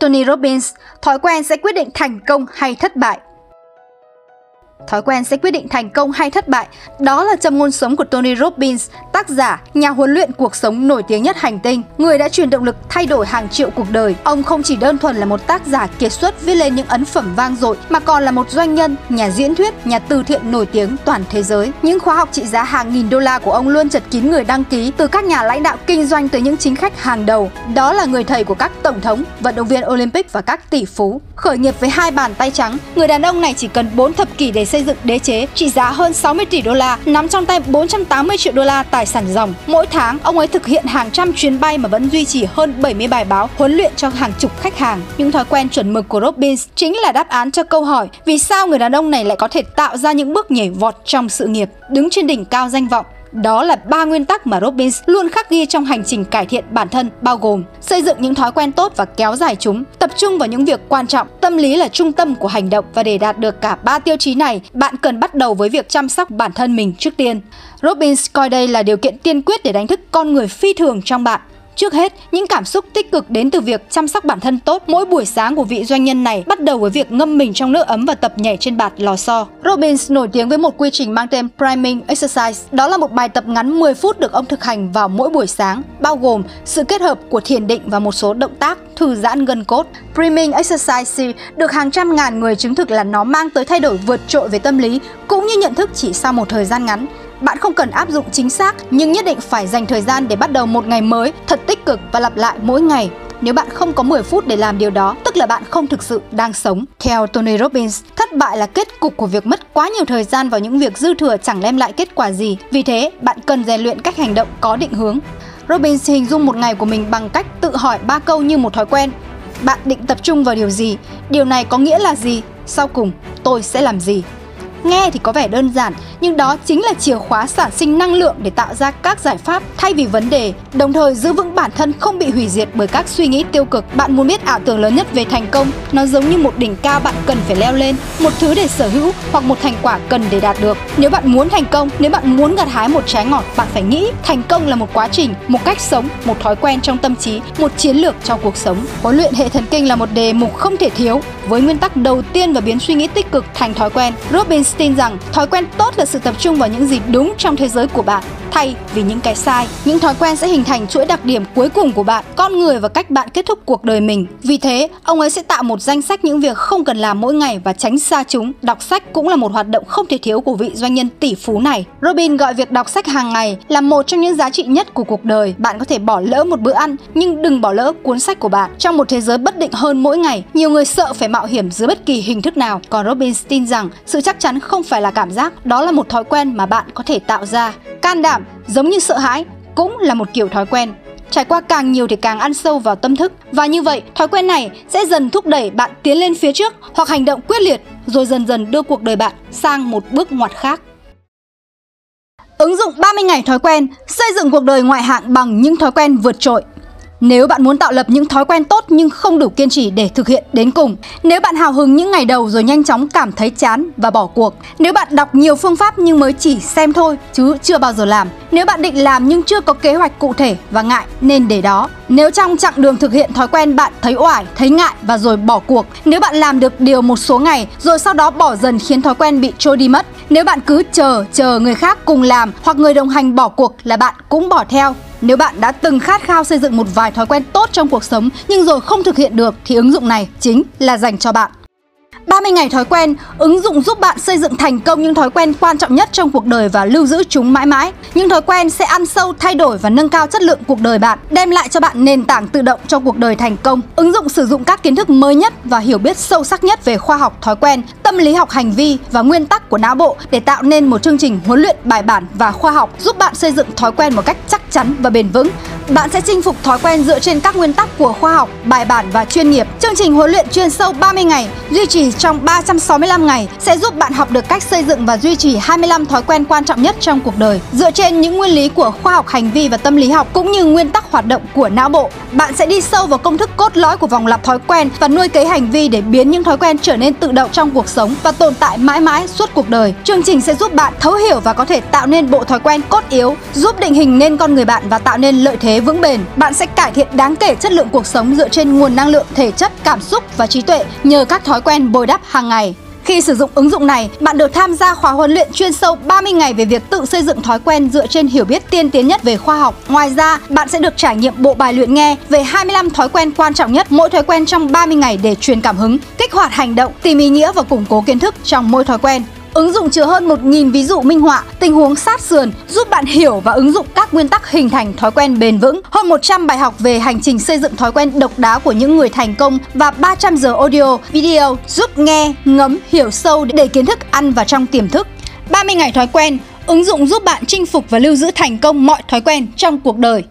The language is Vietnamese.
Tony Robbins, thói quen sẽ quyết định thành công hay thất bại. Thói quen sẽ quyết định thành công hay thất bại. Đó là châm ngôn sống của Tony Robbins, tác giả, nhà huấn luyện cuộc sống nổi tiếng nhất hành tinh, người đã truyền động lực thay đổi hàng triệu cuộc đời. Ông không chỉ đơn thuần là một tác giả kiệt xuất viết lên những ấn phẩm vang dội, mà còn là một doanh nhân, nhà diễn thuyết, nhà từ thiện nổi tiếng toàn thế giới. Những khóa học trị giá hàng nghìn đô la của ông luôn chật kín người đăng ký, từ các nhà lãnh đạo kinh doanh tới những chính khách hàng đầu. Đó là người thầy của các tổng thống, vận động viên Olympic và các tỷ phú. Khởi nghiệp với hai bàn tay trắng, người đàn ông này chỉ cần 4 thập kỷ để xây dựng đế chế trị giá hơn 60 tỷ đô la, nắm trong tay 480 triệu đô la tài sản ròng. Mỗi tháng, ông ấy thực hiện hàng trăm chuyến bay mà vẫn duy trì hơn 70 bài báo huấn luyện cho hàng chục khách hàng. Những thói quen chuẩn mực của Robbins chính là đáp án cho câu hỏi vì sao người đàn ông này lại có thể tạo ra những bước nhảy vọt trong sự nghiệp, đứng trên đỉnh cao danh vọng đó là ba nguyên tắc mà Robbins luôn khắc ghi trong hành trình cải thiện bản thân bao gồm xây dựng những thói quen tốt và kéo dài chúng, tập trung vào những việc quan trọng, tâm lý là trung tâm của hành động và để đạt được cả ba tiêu chí này, bạn cần bắt đầu với việc chăm sóc bản thân mình trước tiên. Robbins coi đây là điều kiện tiên quyết để đánh thức con người phi thường trong bạn. Trước hết, những cảm xúc tích cực đến từ việc chăm sóc bản thân tốt mỗi buổi sáng của vị doanh nhân này bắt đầu với việc ngâm mình trong nước ấm và tập nhảy trên bạt lò xo. Robbins nổi tiếng với một quy trình mang tên Priming Exercise. Đó là một bài tập ngắn 10 phút được ông thực hành vào mỗi buổi sáng, bao gồm sự kết hợp của thiền định và một số động tác thư giãn gân cốt. Priming Exercise được hàng trăm ngàn người chứng thực là nó mang tới thay đổi vượt trội về tâm lý cũng như nhận thức chỉ sau một thời gian ngắn. Bạn không cần áp dụng chính xác nhưng nhất định phải dành thời gian để bắt đầu một ngày mới thật tích cực và lặp lại mỗi ngày. Nếu bạn không có 10 phút để làm điều đó, tức là bạn không thực sự đang sống. Theo Tony Robbins, thất bại là kết cục của việc mất quá nhiều thời gian vào những việc dư thừa chẳng đem lại kết quả gì. Vì thế, bạn cần rèn luyện cách hành động có định hướng. Robbins hình dung một ngày của mình bằng cách tự hỏi ba câu như một thói quen. Bạn định tập trung vào điều gì? Điều này có nghĩa là gì? Sau cùng, tôi sẽ làm gì? Nghe thì có vẻ đơn giản, nhưng đó chính là chìa khóa sản sinh năng lượng để tạo ra các giải pháp thay vì vấn đề, đồng thời giữ vững bản thân không bị hủy diệt bởi các suy nghĩ tiêu cực. Bạn muốn biết ảo tưởng lớn nhất về thành công, nó giống như một đỉnh cao bạn cần phải leo lên, một thứ để sở hữu hoặc một thành quả cần để đạt được. Nếu bạn muốn thành công, nếu bạn muốn gặt hái một trái ngọt, bạn phải nghĩ thành công là một quá trình, một cách sống, một thói quen trong tâm trí, một chiến lược trong cuộc sống. Huấn luyện hệ thần kinh là một đề mục không thể thiếu với nguyên tắc đầu tiên và biến suy nghĩ tích cực thành thói quen. Robbins tin rằng thói quen tốt là sự tập trung vào những gì đúng trong thế giới của bạn thay vì những cái sai. Những thói quen sẽ hình thành chuỗi đặc điểm cuối cùng của bạn, con người và cách bạn kết thúc cuộc đời mình. Vì thế, ông ấy sẽ tạo một danh sách những việc không cần làm mỗi ngày và tránh xa chúng. Đọc sách cũng là một hoạt động không thể thiếu của vị doanh nhân tỷ phú này. Robin gọi việc đọc sách hàng ngày là một trong những giá trị nhất của cuộc đời. Bạn có thể bỏ lỡ một bữa ăn, nhưng đừng bỏ lỡ cuốn sách của bạn. Trong một thế giới bất định hơn mỗi ngày, nhiều người sợ phải mạo hiểm dưới bất kỳ hình thức nào. Còn Robin tin rằng sự chắc chắn không phải là cảm giác, đó là một thói quen mà bạn có thể tạo ra. Can đảm, giống như sợ hãi, cũng là một kiểu thói quen. Trải qua càng nhiều thì càng ăn sâu vào tâm thức và như vậy, thói quen này sẽ dần thúc đẩy bạn tiến lên phía trước hoặc hành động quyết liệt rồi dần dần đưa cuộc đời bạn sang một bước ngoặt khác. Ứng dụng 30 ngày thói quen, xây dựng cuộc đời ngoại hạng bằng những thói quen vượt trội. Nếu bạn muốn tạo lập những thói quen tốt nhưng không đủ kiên trì để thực hiện đến cùng, nếu bạn hào hứng những ngày đầu rồi nhanh chóng cảm thấy chán và bỏ cuộc, nếu bạn đọc nhiều phương pháp nhưng mới chỉ xem thôi chứ chưa bao giờ làm, nếu bạn định làm nhưng chưa có kế hoạch cụ thể và ngại nên để đó, nếu trong chặng đường thực hiện thói quen bạn thấy oải, thấy ngại và rồi bỏ cuộc, nếu bạn làm được điều một số ngày rồi sau đó bỏ dần khiến thói quen bị trôi đi mất, nếu bạn cứ chờ chờ người khác cùng làm hoặc người đồng hành bỏ cuộc là bạn cũng bỏ theo nếu bạn đã từng khát khao xây dựng một vài thói quen tốt trong cuộc sống nhưng rồi không thực hiện được thì ứng dụng này chính là dành cho bạn. 30 ngày thói quen, ứng dụng giúp bạn xây dựng thành công những thói quen quan trọng nhất trong cuộc đời và lưu giữ chúng mãi mãi. Những thói quen sẽ ăn sâu, thay đổi và nâng cao chất lượng cuộc đời bạn, đem lại cho bạn nền tảng tự động cho cuộc đời thành công. Ứng dụng sử dụng các kiến thức mới nhất và hiểu biết sâu sắc nhất về khoa học thói quen, tâm lý học hành vi và nguyên tắc của não bộ để tạo nên một chương trình huấn luyện bài bản và khoa học giúp bạn xây dựng thói quen một cách chắc chắn và bền vững. Bạn sẽ chinh phục thói quen dựa trên các nguyên tắc của khoa học, bài bản và chuyên nghiệp. Chương trình huấn luyện chuyên sâu 30 ngày, duy trì trong 365 ngày sẽ giúp bạn học được cách xây dựng và duy trì 25 thói quen quan trọng nhất trong cuộc đời. Dựa trên những nguyên lý của khoa học hành vi và tâm lý học cũng như nguyên tắc hoạt động của não bộ, bạn sẽ đi sâu vào công thức cốt lõi của vòng lặp thói quen và nuôi cấy hành vi để biến những thói quen trở nên tự động trong cuộc sống và tồn tại mãi mãi suốt cuộc cuộc đời. Chương trình sẽ giúp bạn thấu hiểu và có thể tạo nên bộ thói quen cốt yếu, giúp định hình nên con người bạn và tạo nên lợi thế vững bền. Bạn sẽ cải thiện đáng kể chất lượng cuộc sống dựa trên nguồn năng lượng, thể chất, cảm xúc và trí tuệ nhờ các thói quen bồi đắp hàng ngày. Khi sử dụng ứng dụng này, bạn được tham gia khóa huấn luyện chuyên sâu 30 ngày về việc tự xây dựng thói quen dựa trên hiểu biết tiên tiến nhất về khoa học. Ngoài ra, bạn sẽ được trải nghiệm bộ bài luyện nghe về 25 thói quen quan trọng nhất mỗi thói quen trong 30 ngày để truyền cảm hứng, kích hoạt hành động, tìm ý nghĩa và củng cố kiến thức trong mỗi thói quen. Ứng dụng chứa hơn 1.000 ví dụ minh họa, tình huống sát sườn giúp bạn hiểu và ứng dụng các nguyên tắc hình thành thói quen bền vững. Hơn 100 bài học về hành trình xây dựng thói quen độc đáo của những người thành công và 300 giờ audio, video giúp nghe, ngấm, hiểu sâu để kiến thức ăn vào trong tiềm thức. 30 ngày thói quen, ứng dụng giúp bạn chinh phục và lưu giữ thành công mọi thói quen trong cuộc đời.